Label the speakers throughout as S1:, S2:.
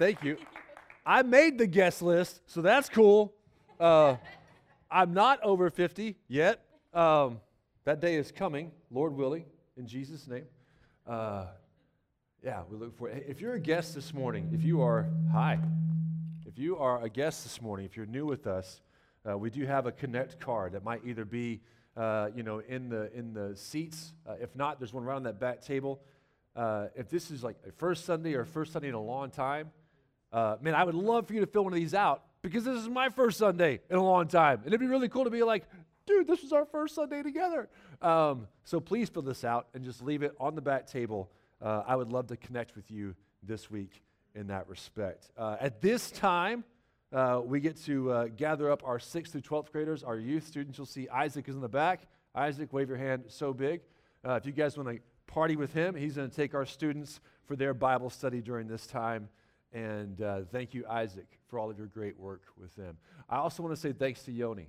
S1: thank you. I made the guest list, so that's cool. Uh, I'm not over 50 yet. Um, that day is coming, Lord willing, in Jesus' name. Uh, yeah, we look for. If you're a guest this morning, if you are, hi. If you are a guest this morning, if you're new with us, uh, we do have a connect card that might either be, uh, you know, in the in the seats. Uh, if not, there's one around that back table. Uh, if this is like a first Sunday or first Sunday in a long time, uh, man, I would love for you to fill one of these out because this is my first Sunday in a long time. And it'd be really cool to be like, dude, this was our first Sunday together. Um, so please fill this out and just leave it on the back table. Uh, I would love to connect with you this week in that respect. Uh, at this time, uh, we get to uh, gather up our 6th through 12th graders, our youth students. You'll see Isaac is in the back. Isaac, wave your hand so big. Uh, if you guys want to party with him, he's going to take our students for their Bible study during this time. And uh, thank you, Isaac, for all of your great work with them. I also want to say thanks to Yoni,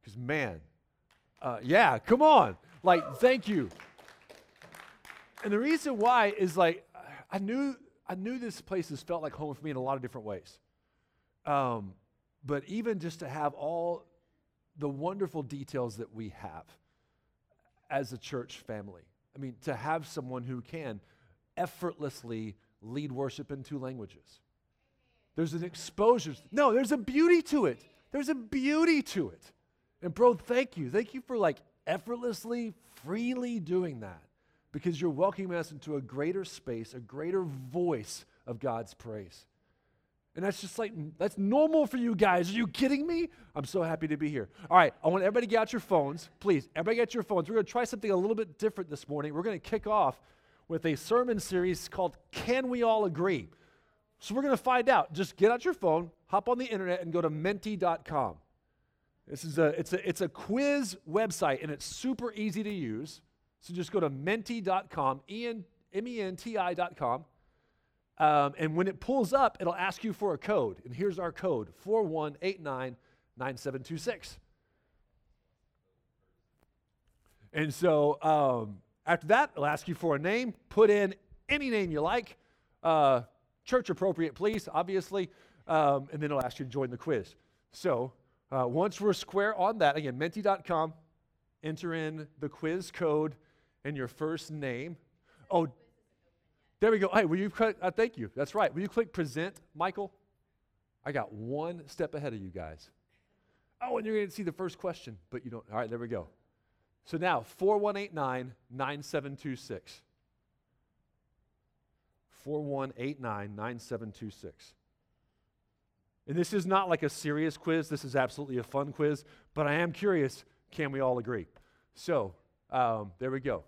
S1: because man, uh, yeah, come on. Like, thank you. And the reason why is like, I knew, I knew this place has felt like home for me in a lot of different ways. Um, but even just to have all the wonderful details that we have as a church family. I mean, to have someone who can effortlessly lead worship in two languages. There's an exposure. No, there's a beauty to it. There's a beauty to it. And bro, thank you. Thank you for like effortlessly, freely doing that because you're welcoming us into a greater space, a greater voice of God's praise. And that's just like, that's normal for you guys. Are you kidding me? I'm so happy to be here. All right, I want everybody to get out your phones. Please, everybody get your phones. We're going to try something a little bit different this morning. We're going to kick off with a sermon series called Can We All Agree? So we're going to find out. Just get out your phone, hop on the internet, and go to menti.com. This is a, it's, a, it's a quiz website, and it's super easy to use. So just go to menti.com, M-E-N-T-I.com. Um, and when it pulls up, it'll ask you for a code. And here's our code 41899726. And so um, after that, it'll ask you for a name. Put in any name you like, uh, church appropriate, please, obviously. Um, and then it'll ask you to join the quiz. So uh, once we're square on that, again, menti.com, enter in the quiz code and your first name. Oh, there we go. Hey, will you? Uh, thank you. That's right. Will you click present, Michael? I got one step ahead of you guys. Oh, and you're going to see the first question, but you don't. All right, there we go. So now, 4189 9726. 4189 9726. And this is not like a serious quiz. This is absolutely a fun quiz, but I am curious can we all agree? So, um, there we go.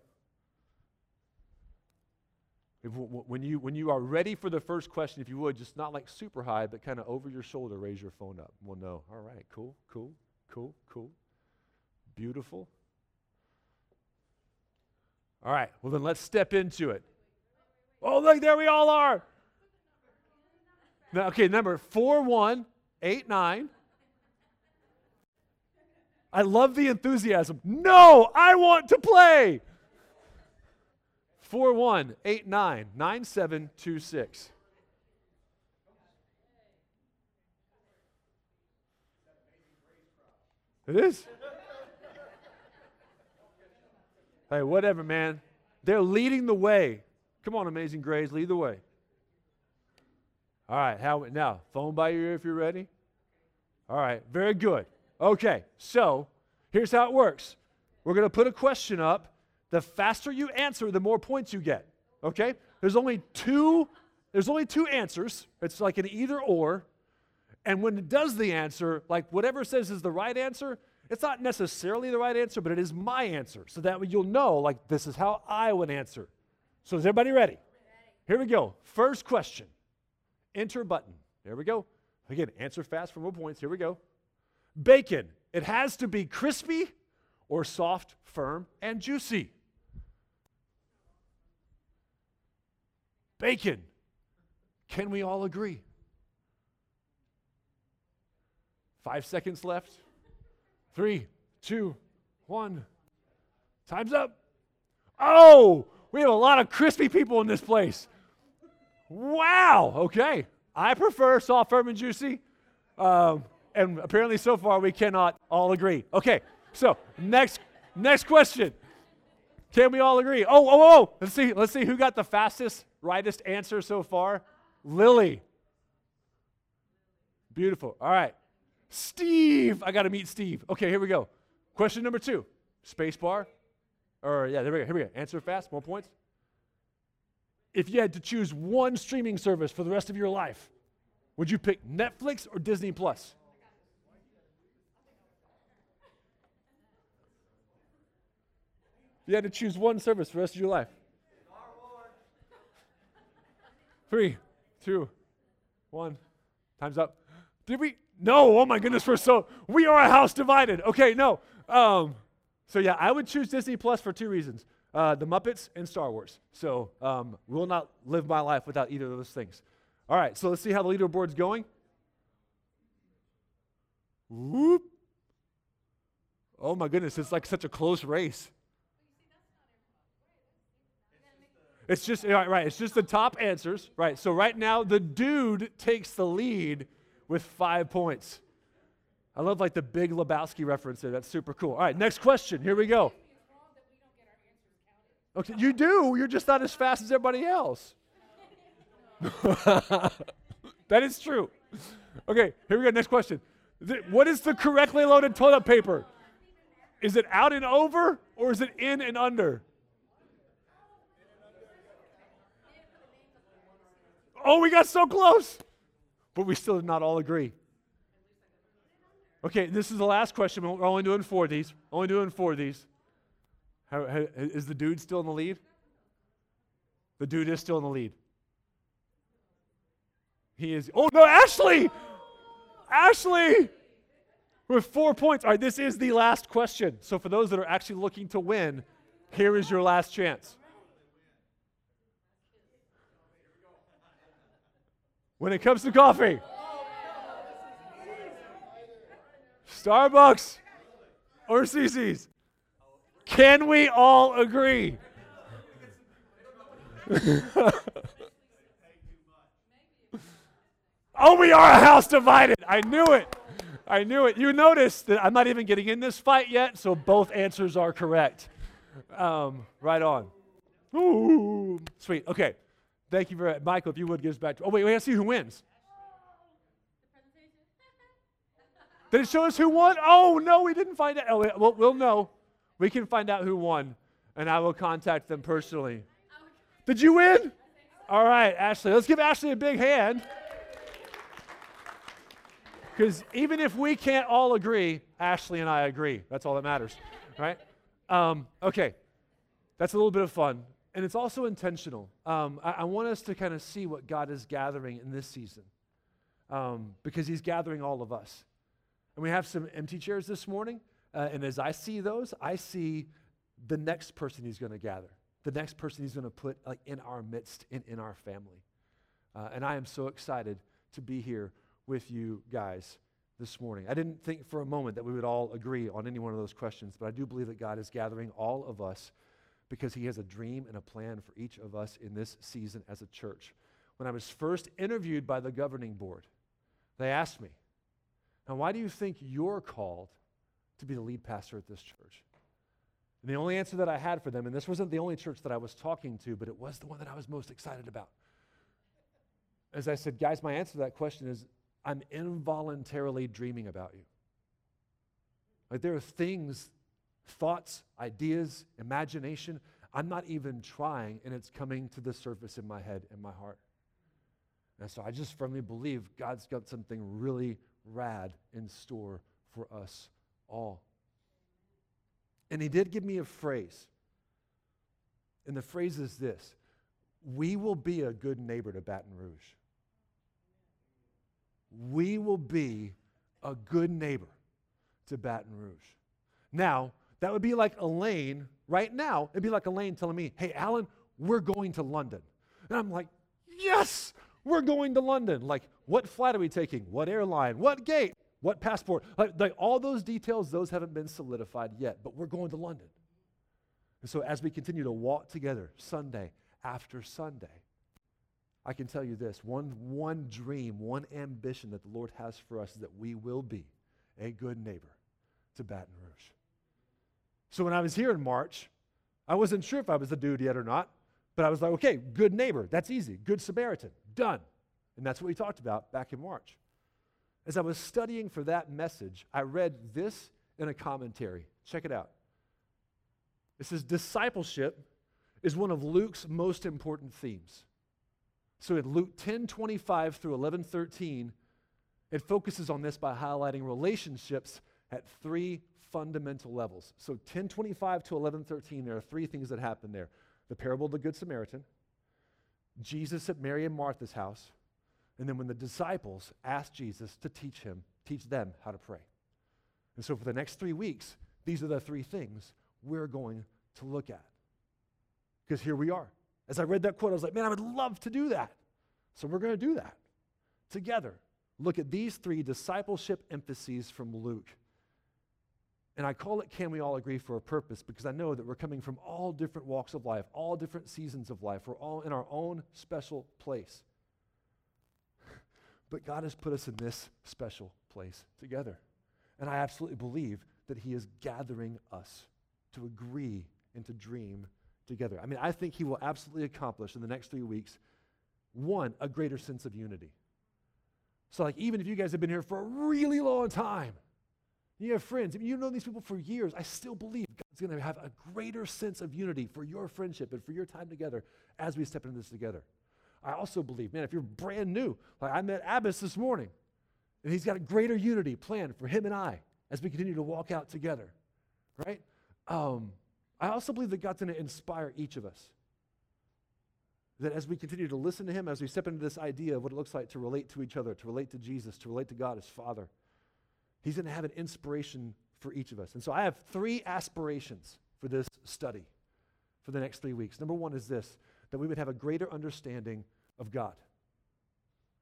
S1: If, when, you, when you are ready for the first question, if you would, just not like super high, but kind of over your shoulder, raise your phone up. We'll know. All right, cool, cool, cool, cool. Beautiful. All right, well, then let's step into it. Oh, look, there we all are. Now, okay, number 4189. I love the enthusiasm. No, I want to play. 4189 9726. It is? Hey, whatever, man. They're leading the way. Come on, Amazing Grace, lead the way. All right, how now? Phone by your ear if you're ready. All right, very good. Okay, so here's how it works. We're going to put a question up. The faster you answer, the more points you get. Okay? There's only two there's only two answers. It's like an either or. And when it does the answer, like whatever says is the right answer, it's not necessarily the right answer, but it is my answer. So that way you'll know, like, this is how I would answer. So is everybody ready? Here we go. First question. Enter button. There we go. Again, answer fast for more points. Here we go. Bacon. It has to be crispy or soft, firm, and juicy. Bacon. Can we all agree? Five seconds left. Three, two, one. Time's up. Oh, we have a lot of crispy people in this place. Wow. Okay. I prefer soft, firm, and juicy. Um, and apparently, so far, we cannot all agree. Okay, so next, next question. Can we all agree? Oh, oh, oh! Let's see. Let's see who got the fastest, rightest answer so far. Lily. Beautiful. All right. Steve. I got to meet Steve. Okay, here we go. Question number two. Space bar. Or yeah, there we go. Here we go. Answer fast. More points. If you had to choose one streaming service for the rest of your life, would you pick Netflix or Disney Plus? You had to choose one service for the rest of your life. Three, two, one. Time's up. Did we? No. Oh my goodness, we're so we are a house divided. Okay, no. Um, so yeah, I would choose Disney Plus for two reasons: uh, the Muppets and Star Wars. So um, will not live my life without either of those things. All right, so let's see how the leaderboard's going. Whoop. Oh my goodness, it's like such a close race. It's just right, right. It's just the top answers, right? So right now the dude takes the lead with five points. I love like the big Lebowski reference there. That's super cool. All right, next question. Here we go. Okay, you do. You're just not as fast as everybody else. that is true. Okay, here we go. Next question. What is the correctly loaded toilet paper? Is it out and over or is it in and under? Oh, we got so close. But we still did not all agree. Okay, this is the last question. We're only doing four of these. Only doing four of these. How, how, is the dude still in the lead? The dude is still in the lead. He is. Oh, no, Ashley! Ashley! With four points. All right, this is the last question. So, for those that are actually looking to win, here is your last chance. When it comes to coffee. Starbucks or CC's? Can we all agree? oh, we are a house divided. I knew it. I knew it. You notice that I'm not even getting in this fight yet, so both answers are correct. Um, right on. Ooh, sweet. Okay. Thank you very much. Michael, if you would give us back to. Oh, wait, wait, let's see who wins. Did it show us who won? Oh, no, we didn't find out. Oh, we'll, we'll know. We can find out who won, and I will contact them personally. Did you win? All right, Ashley. Let's give Ashley a big hand. Because even if we can't all agree, Ashley and I agree. That's all that matters, right? Um, okay, that's a little bit of fun and it's also intentional. Um, I, I, want us to kind of see what God is gathering in this season um, because He's gathering all of us. And we have some empty chairs this morning. Uh, and as I see those, I see the next person He's going to gather, the next person He's going to put like, in our midst, in, in our family. Uh, and I am so excited to be here with you guys this morning. I didn't think for a moment that we would all agree on any one of those questions, but I do believe that God is gathering all of us because he has a dream and a plan for each of us in this season as a church. When I was first interviewed by the governing board, they asked me, Now, why do you think you're called to be the lead pastor at this church? And the only answer that I had for them, and this wasn't the only church that I was talking to, but it was the one that I was most excited about. As I said, guys, my answer to that question is I'm involuntarily dreaming about you. Like there are things thoughts, ideas, imagination. I'm not even trying, and it's coming to the surface in my head and my heart. And so I just firmly believe God's got something really rad in store for us all. And He did give me a phrase. And the phrase is this We will be a good neighbor to Baton Rouge. We will be a good neighbor to Baton Rouge. Now, that would be like Elaine, right now, it'd be like Elaine telling me, hey, Alan, we're going to London. And I'm like, yes, we're going to London. Like, what flight are we taking? What airline? What gate? What passport? Like, like all those details, those haven't been solidified yet, but we're going to London. And so as we continue to walk together Sunday after Sunday, I can tell you this one, one dream, one ambition that the Lord has for us is that we will be a good neighbor to Baton Rouge. So when I was here in March, I wasn't sure if I was the dude yet or not, but I was like, okay, good neighbor, that's easy. Good Samaritan, done. And that's what we talked about back in March. As I was studying for that message, I read this in a commentary. Check it out. It says, Discipleship is one of Luke's most important themes. So in Luke 10 25 through 11 13, it focuses on this by highlighting relationships at three fundamental levels. So 1025 to 1113, there are three things that happen there the parable of the Good Samaritan, Jesus at Mary and Martha's house, and then when the disciples asked Jesus to teach him, teach them how to pray. And so for the next three weeks, these are the three things we're going to look at. Because here we are. As I read that quote, I was like, man, I would love to do that. So we're going to do that together. Look at these three discipleship emphases from Luke. And I call it Can We All Agree for a Purpose because I know that we're coming from all different walks of life, all different seasons of life. We're all in our own special place. But God has put us in this special place together. And I absolutely believe that He is gathering us to agree and to dream together. I mean, I think He will absolutely accomplish in the next three weeks one, a greater sense of unity. So, like, even if you guys have been here for a really long time, you have friends, you've known these people for years, I still believe God's going to have a greater sense of unity for your friendship and for your time together as we step into this together. I also believe, man, if you're brand new, like I met Abbas this morning, and he's got a greater unity planned for him and I as we continue to walk out together, right? Um, I also believe that God's going to inspire each of us. That as we continue to listen to Him, as we step into this idea of what it looks like to relate to each other, to relate to Jesus, to relate to God as Father, He's going to have an inspiration for each of us. And so I have three aspirations for this study for the next three weeks. Number one is this that we would have a greater understanding of God.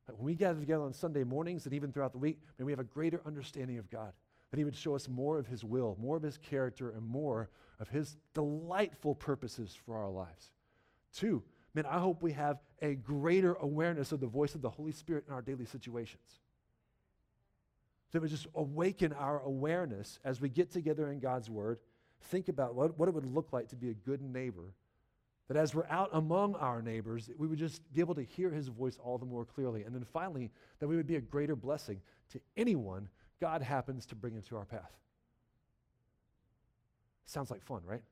S1: That when we gather together on Sunday mornings and even throughout the week, may we have a greater understanding of God. That He would show us more of His will, more of His character, and more of His delightful purposes for our lives. Two, man, I hope we have a greater awareness of the voice of the Holy Spirit in our daily situations that would just awaken our awareness as we get together in God's Word, think about what, what it would look like to be a good neighbor. That as we're out among our neighbors, we would just be able to hear His voice all the more clearly. And then finally, that we would be a greater blessing to anyone God happens to bring into our path. Sounds like fun, right?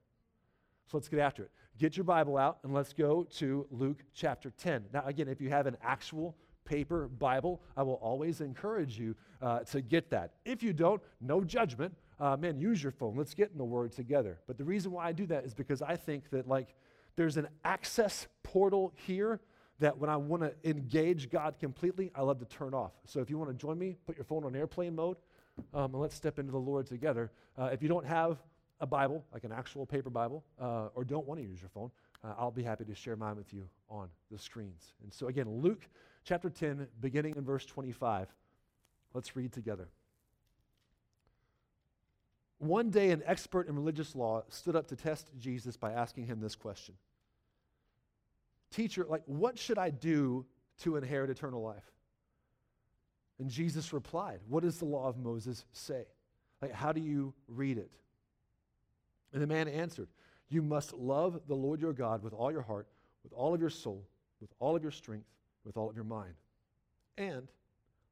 S1: So let's get after it. Get your Bible out and let's go to Luke chapter 10. Now, again, if you have an actual paper Bible, I will always encourage you uh, to get that. If you don't, no judgment. Uh, man, use your phone. Let's get in the Word together. But the reason why I do that is because I think that, like, there's an access portal here that when I want to engage God completely, I love to turn off. So if you want to join me, put your phone on airplane mode, um, and let's step into the Lord together. Uh, if you don't have a Bible, like an actual paper Bible, uh, or don't want to use your phone, uh, I'll be happy to share mine with you on the screens. And so, again, Luke chapter 10, beginning in verse 25. Let's read together. One day, an expert in religious law stood up to test Jesus by asking him this question Teacher, like, what should I do to inherit eternal life? And Jesus replied, What does the law of Moses say? Like, how do you read it? And the man answered, You must love the Lord your God with all your heart, with all of your soul, with all of your strength with all of your mind. And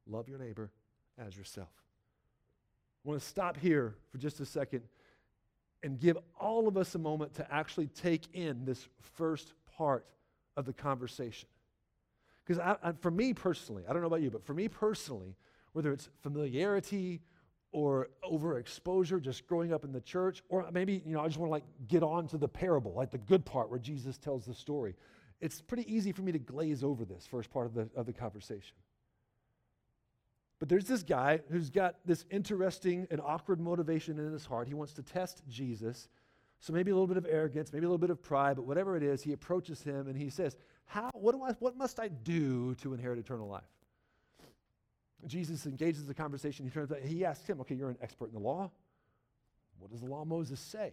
S1: love your neighbor as yourself. I want to stop here for just a second and give all of us a moment to actually take in this first part of the conversation. Because for me personally, I don't know about you, but for me personally, whether it's familiarity or overexposure, just growing up in the church, or maybe, you know, I just want to like get on to the parable, like the good part where Jesus tells the story it's pretty easy for me to glaze over this first part of the, of the conversation. But there's this guy who's got this interesting and awkward motivation in his heart. He wants to test Jesus. So maybe a little bit of arrogance, maybe a little bit of pride, but whatever it is, he approaches him and he says, How, what, do I, what must I do to inherit eternal life? Jesus engages the conversation. He turns out, he asks him, Okay, you're an expert in the law. What does the law of Moses say?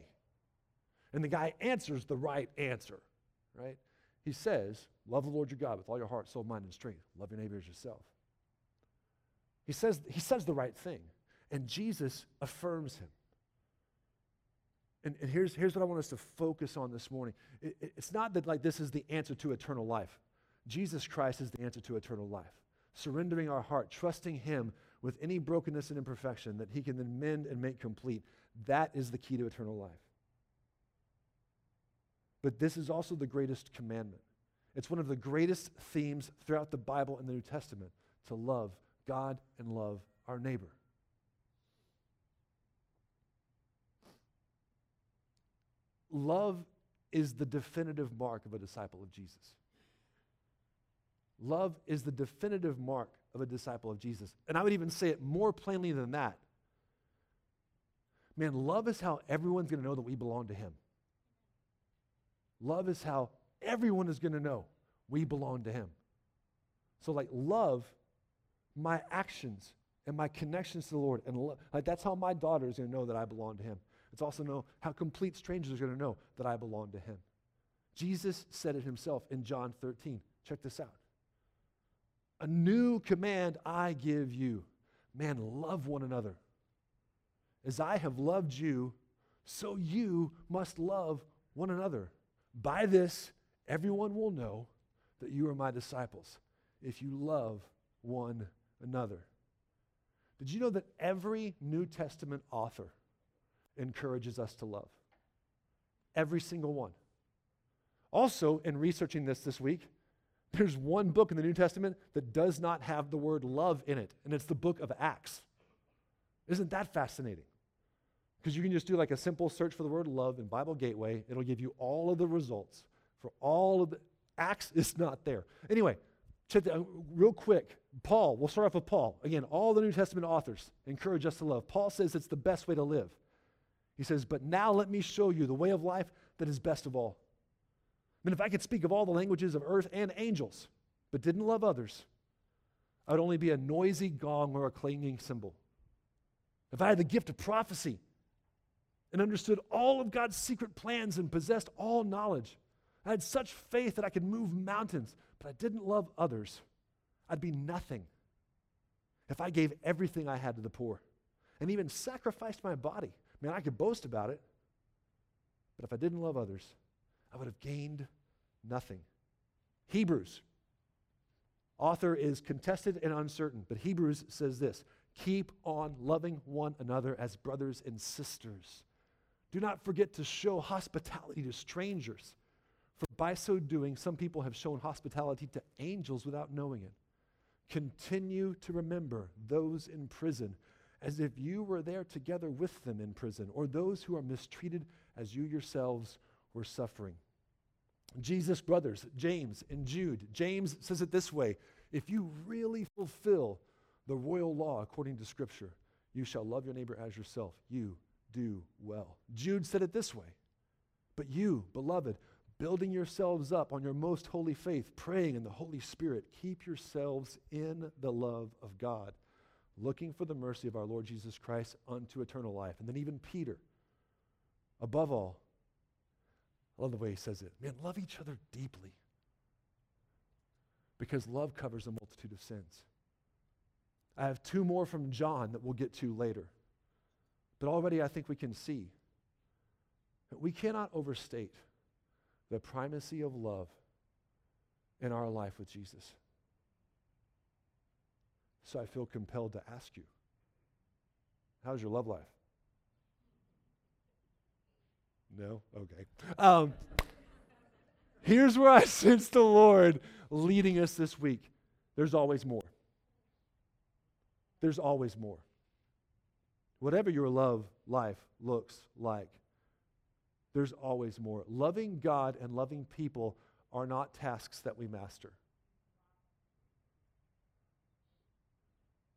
S1: And the guy answers the right answer, right? He says, Love the Lord your God with all your heart, soul, mind, and strength. Love your neighbor as yourself. He says, he says the right thing, and Jesus affirms him. And, and here's, here's what I want us to focus on this morning. It, it, it's not that like this is the answer to eternal life. Jesus Christ is the answer to eternal life. Surrendering our heart, trusting Him with any brokenness and imperfection that He can then mend and make complete. That is the key to eternal life. But this is also the greatest commandment. It's one of the greatest themes throughout the Bible and the New Testament to love God and love our neighbor. Love is the definitive mark of a disciple of Jesus. Love is the definitive mark of a disciple of Jesus. And I would even say it more plainly than that. Man, love is how everyone's going to know that we belong to Him. Love is how everyone is going to know we belong to Him. So, like, love, my actions and my connections to the Lord, and lo- like that's how my daughter is going to know that I belong to Him. It's also know how complete strangers are going to know that I belong to him. Jesus said it himself in John 13. Check this out. A new command I give you. Man, love one another. As I have loved you, so you must love one another. By this, everyone will know that you are my disciples if you love one another. Did you know that every New Testament author encourages us to love. Every single one. Also, in researching this this week, there's one book in the New Testament that does not have the word love in it, and it's the book of Acts. Isn't that fascinating? Because you can just do like a simple search for the word love in Bible Gateway, it'll give you all of the results for all of the. Acts is not there. Anyway, check that, real quick. Paul, we'll start off with Paul. Again, all the New Testament authors encourage us to love. Paul says it's the best way to live. He says, But now let me show you the way of life that is best of all. I mean, if I could speak of all the languages of earth and angels, but didn't love others, I would only be a noisy gong or a clanging cymbal. If I had the gift of prophecy and understood all of God's secret plans and possessed all knowledge, I had such faith that I could move mountains, but I didn't love others, I'd be nothing. If I gave everything I had to the poor and even sacrificed my body, Man, I could boast about it, but if I didn't love others, I would have gained nothing. Hebrews. Author is contested and uncertain, but Hebrews says this keep on loving one another as brothers and sisters. Do not forget to show hospitality to strangers, for by so doing, some people have shown hospitality to angels without knowing it. Continue to remember those in prison as if you were there together with them in prison, or those who are mistreated as you yourselves were suffering. Jesus' brothers, James and Jude, James says it this way If you really fulfill the royal law according to Scripture, you shall love your neighbor as yourself. You do well. Jude said it this way But you, beloved, building yourselves up on your most holy faith, praying in the Holy Spirit, keep yourselves in the love of God looking for the mercy of our Lord Jesus Christ unto eternal life. And then even Peter, above all, I love the way he says it. Man, love each other deeply. Because love covers a multitude of sins. I have two more from John that we'll get to later. But already I think we can see that we cannot overstate the primacy of love in our life with Jesus. So I feel compelled to ask you how's your love life? No? Okay. Um, here's where I sense the Lord leading us this week. There's always more. There's always more. Whatever your love life looks like, there's always more. Loving God and loving people are not tasks that we master.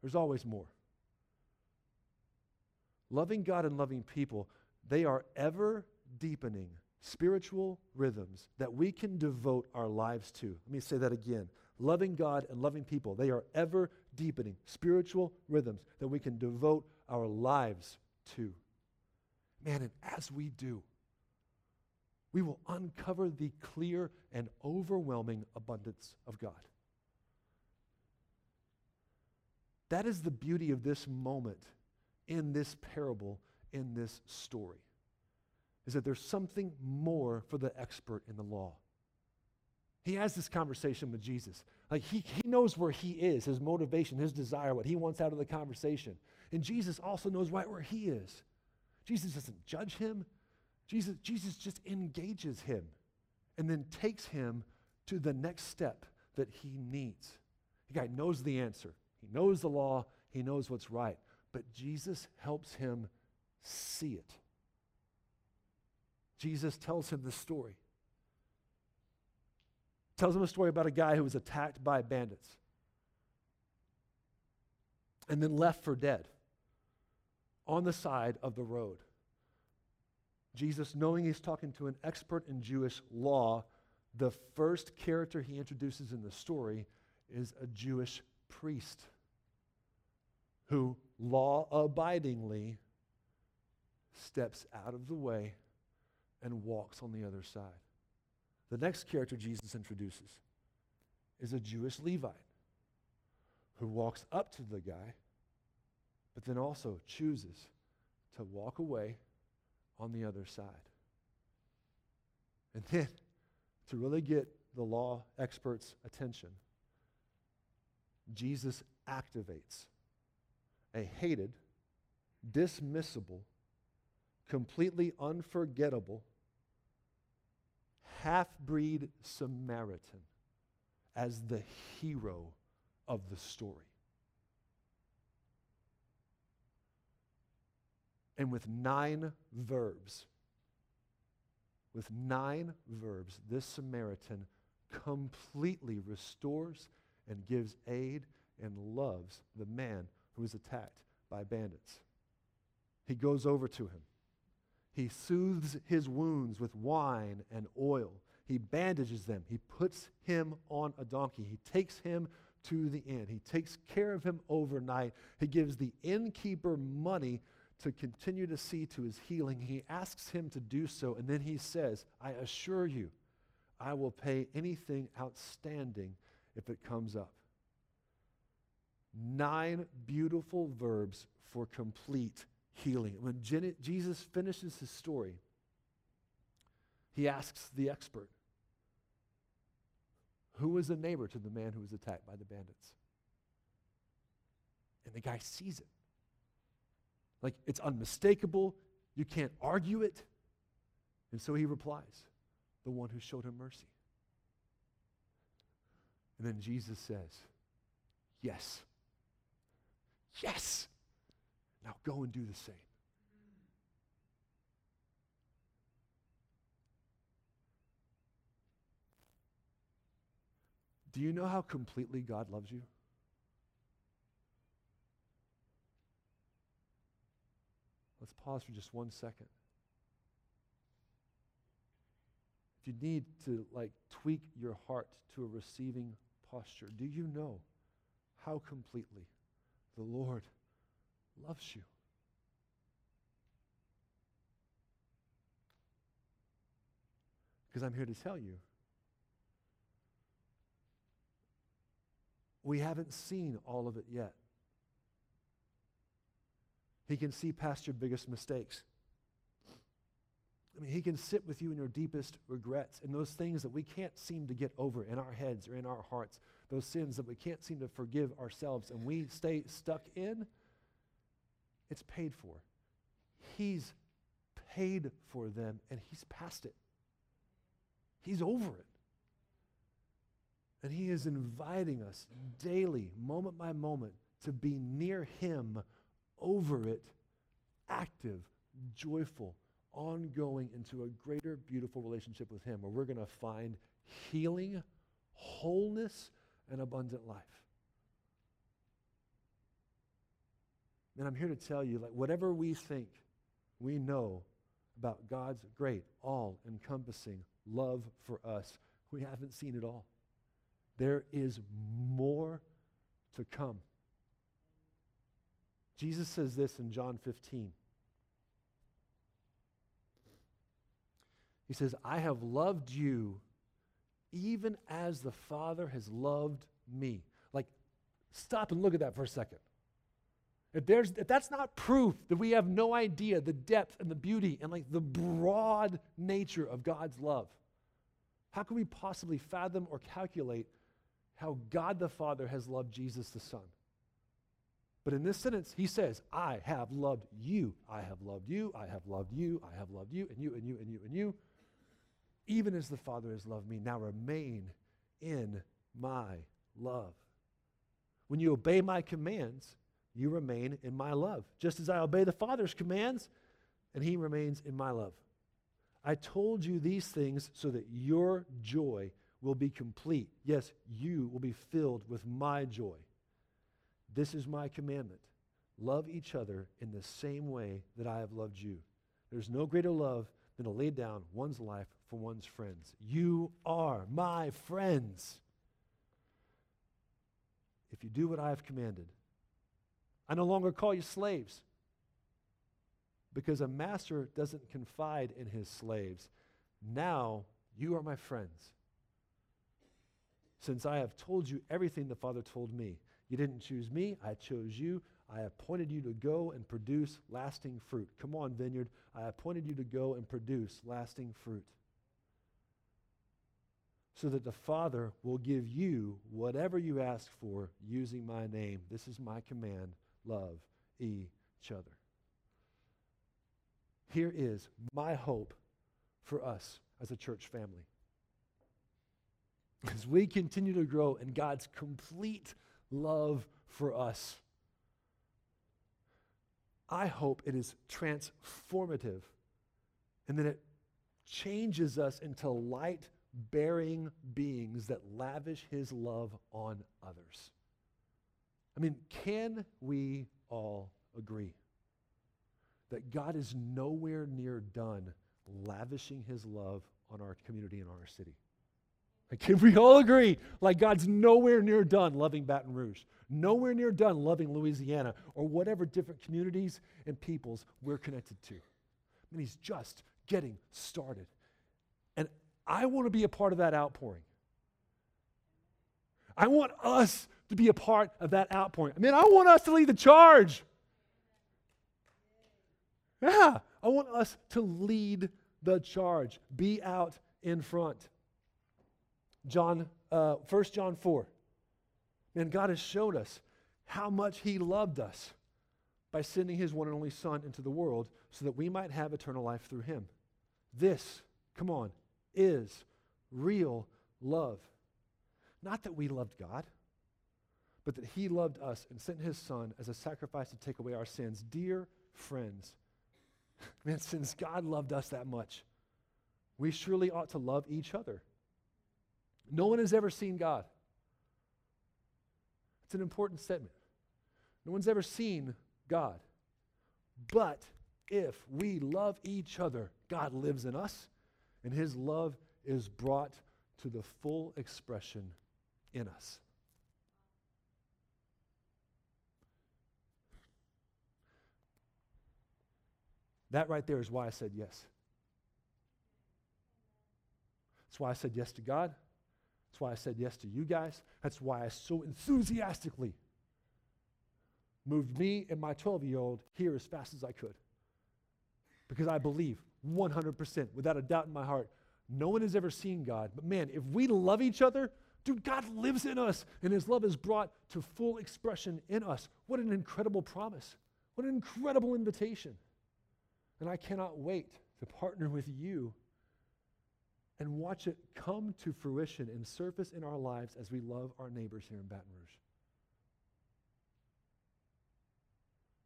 S1: There's always more. Loving God and loving people, they are ever deepening spiritual rhythms that we can devote our lives to. Let me say that again. Loving God and loving people, they are ever deepening spiritual rhythms that we can devote our lives to. Man, and as we do, we will uncover the clear and overwhelming abundance of God. That is the beauty of this moment in this parable, in this story, is that there's something more for the expert in the law. He has this conversation with Jesus. Like he, he knows where he is, his motivation, his desire, what he wants out of the conversation. And Jesus also knows right where he is. Jesus doesn't judge him. Jesus, Jesus just engages him and then takes him to the next step that he needs. The guy knows the answer. He knows the law, he knows what's right, but Jesus helps him see it. Jesus tells him the story. Tells him a story about a guy who was attacked by bandits and then left for dead on the side of the road. Jesus, knowing he's talking to an expert in Jewish law, the first character he introduces in the story is a Jewish priest who law abidingly steps out of the way and walks on the other side. The next character Jesus introduces is a Jewish Levite who walks up to the guy, but then also chooses to walk away on the other side. And then, to really get the law experts' attention, Jesus activates a hated, dismissible, completely unforgettable half breed Samaritan as the hero of the story. And with nine verbs, with nine verbs, this Samaritan completely restores and gives aid and loves the man who was attacked by bandits. He goes over to him. He soothes his wounds with wine and oil. He bandages them. He puts him on a donkey. He takes him to the inn. He takes care of him overnight. He gives the innkeeper money to continue to see to his healing. He asks him to do so, and then he says, I assure you, I will pay anything outstanding if it comes up. Nine beautiful verbs for complete healing. When Jesus finishes his story, he asks the expert, Who was a neighbor to the man who was attacked by the bandits? And the guy sees it. Like it's unmistakable. You can't argue it. And so he replies, The one who showed him mercy. And then Jesus says, Yes. Yes. Now go and do the same. Do you know how completely God loves you? Let's pause for just one second. If you need to like tweak your heart to a receiving posture, do you know how completely the Lord loves you. Because I'm here to tell you, we haven't seen all of it yet. He can see past your biggest mistakes. I mean, he can sit with you in your deepest regrets and those things that we can't seem to get over in our heads or in our hearts, those sins that we can't seem to forgive ourselves and we stay stuck in. It's paid for. He's paid for them and he's past it. He's over it. And he is inviting us daily, moment by moment, to be near him over it, active, joyful, ongoing into a greater, beautiful relationship with Him where we're going to find healing, wholeness, and abundant life. And I'm here to tell you, like, whatever we think we know about God's great, all encompassing love for us, we haven't seen it all. There is more to come. Jesus says this in John 15. He says, I have loved you even as the Father has loved me. Like, stop and look at that for a second. If, there's, if that's not proof that we have no idea the depth and the beauty and like the broad nature of God's love, how can we possibly fathom or calculate how God the Father has loved Jesus the Son? But in this sentence, he says, I have loved you. I have loved you. I have loved you. I have loved you, and you, and you, and you, and you. Even as the Father has loved me, now remain in my love. When you obey my commands, you remain in my love, just as I obey the Father's commands, and he remains in my love. I told you these things so that your joy will be complete. Yes, you will be filled with my joy. This is my commandment love each other in the same way that I have loved you. There's no greater love than to lay down one's life for one's friends. You are my friends. If you do what I have commanded, I no longer call you slaves because a master doesn't confide in his slaves. Now you are my friends. Since I have told you everything the Father told me, you didn't choose me, I chose you. I appointed you to go and produce lasting fruit. Come on, vineyard. I appointed you to go and produce lasting fruit. So that the Father will give you whatever you ask for using my name. This is my command love each other. Here is my hope for us as a church family. As we continue to grow in God's complete love for us, I hope it is transformative and that it changes us into light bearing beings that lavish his love on others. I mean, can we all agree that God is nowhere near done lavishing his love on our community and our city? Can we all agree? Like, God's nowhere near done loving Baton Rouge, nowhere near done loving Louisiana, or whatever different communities and peoples we're connected to. I mean, He's just getting started. And I want to be a part of that outpouring. I want us to be a part of that outpouring. I mean, I want us to lead the charge. Yeah, I want us to lead the charge, be out in front. John, uh, 1 John 4. Man, God has showed us how much He loved us by sending His one and only Son into the world so that we might have eternal life through Him. This, come on, is real love. Not that we loved God, but that He loved us and sent His Son as a sacrifice to take away our sins. Dear friends, man, since God loved us that much, we surely ought to love each other. No one has ever seen God. It's an important statement. No one's ever seen God. But if we love each other, God lives in us, and his love is brought to the full expression in us. That right there is why I said yes. That's why I said yes to God. That's why I said yes to you guys. That's why I so enthusiastically moved me and my 12 year old here as fast as I could. Because I believe 100%, without a doubt in my heart, no one has ever seen God. But man, if we love each other, dude, God lives in us and his love is brought to full expression in us. What an incredible promise. What an incredible invitation. And I cannot wait to partner with you and watch it come to fruition and surface in our lives as we love our neighbors here in Baton Rouge.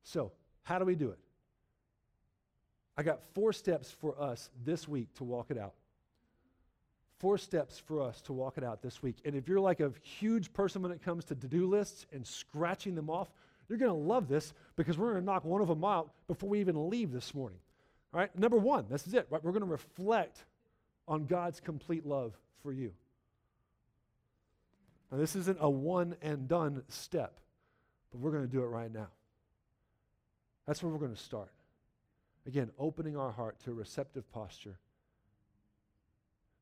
S1: So, how do we do it? I got four steps for us this week to walk it out. Four steps for us to walk it out this week. And if you're like a huge person when it comes to to do lists and scratching them off, you're going to love this because we're going to knock one of them out before we even leave this morning. All right, number one, this is it, right? We're going to reflect on God's complete love for you. Now, this isn't a one and done step, but we're going to do it right now. That's where we're going to start. Again, opening our heart to a receptive posture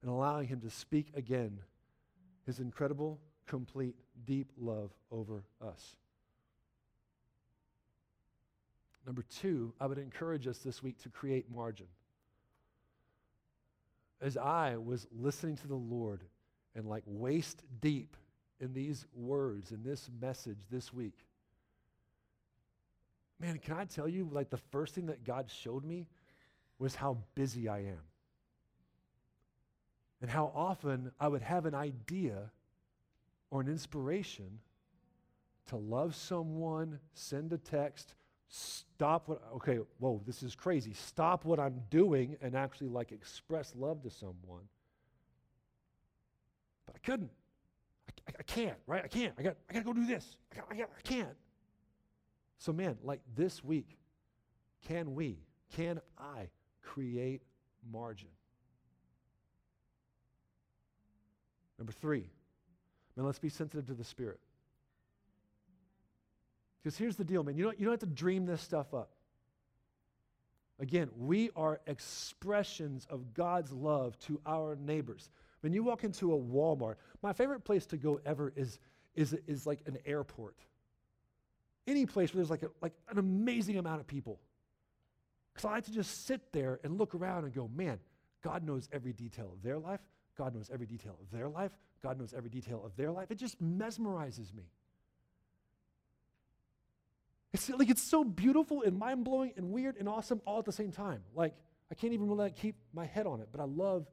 S1: and allowing Him to speak again His incredible, complete, deep love over us. Number two, I would encourage us this week to create margin. As I was listening to the Lord and like waist deep in these words, in this message this week, man, can I tell you, like the first thing that God showed me was how busy I am. And how often I would have an idea or an inspiration to love someone, send a text, stop what, okay, whoa, this is crazy. Stop what I'm doing and actually like express love to someone. But I couldn't. I, I, I can't, right? I can't. I got, I got to go do this. I, got, I, got, I can't. So, man, like this week, can we, can I create margin? Number three, man, let's be sensitive to the Spirit. Because here's the deal, man. You don't, you don't have to dream this stuff up. Again, we are expressions of God's love to our neighbors. When you walk into a Walmart, my favorite place to go ever is, is, is like an airport. Any place where there's like, a, like an amazing amount of people. Because I like to just sit there and look around and go, man, God knows every detail of their life. God knows every detail of their life. God knows every detail of their life. It just mesmerizes me. It's like it's so beautiful and mind blowing and weird and awesome all at the same time. Like I can't even really keep my head on it, but I love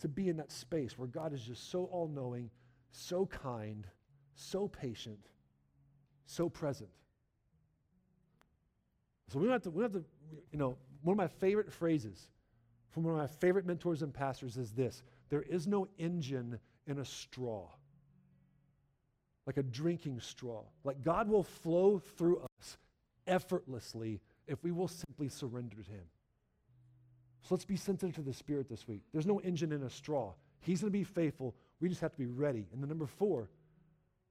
S1: to be in that space where God is just so all knowing, so kind, so patient, so present. So we don't have to, we don't have to, you know, one of my favorite phrases from one of my favorite mentors and pastors is this there is no engine in a straw like a drinking straw. Like God will flow through us effortlessly if we will simply surrender to Him. So let's be sensitive to the Spirit this week. There's no engine in a straw. He's going to be faithful. We just have to be ready. And then number four,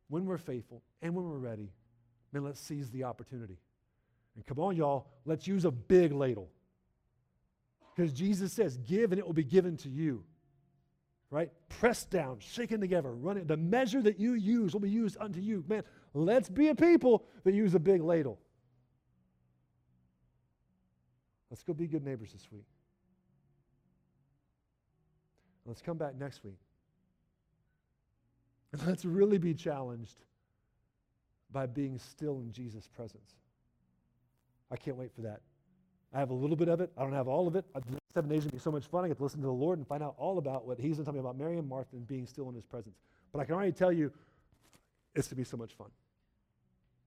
S1: when we're faithful and when we're ready, man, let's seize the opportunity. And come on, y'all, let's use a big ladle. Because Jesus says, Give and it will be given to you right? Pressed down, shaken together, running. The measure that you use will be used unto you. Man, let's be a people that use a big ladle. Let's go be good neighbors this week. Let's come back next week. And let's really be challenged by being still in Jesus' presence. I can't wait for that. I have a little bit of it. I don't have all of it. The next seven days will be so much fun. I get to listen to the Lord and find out all about what He's going to tell me about Mary and Martha and being still in His presence. But I can already tell you, it's to be so much fun.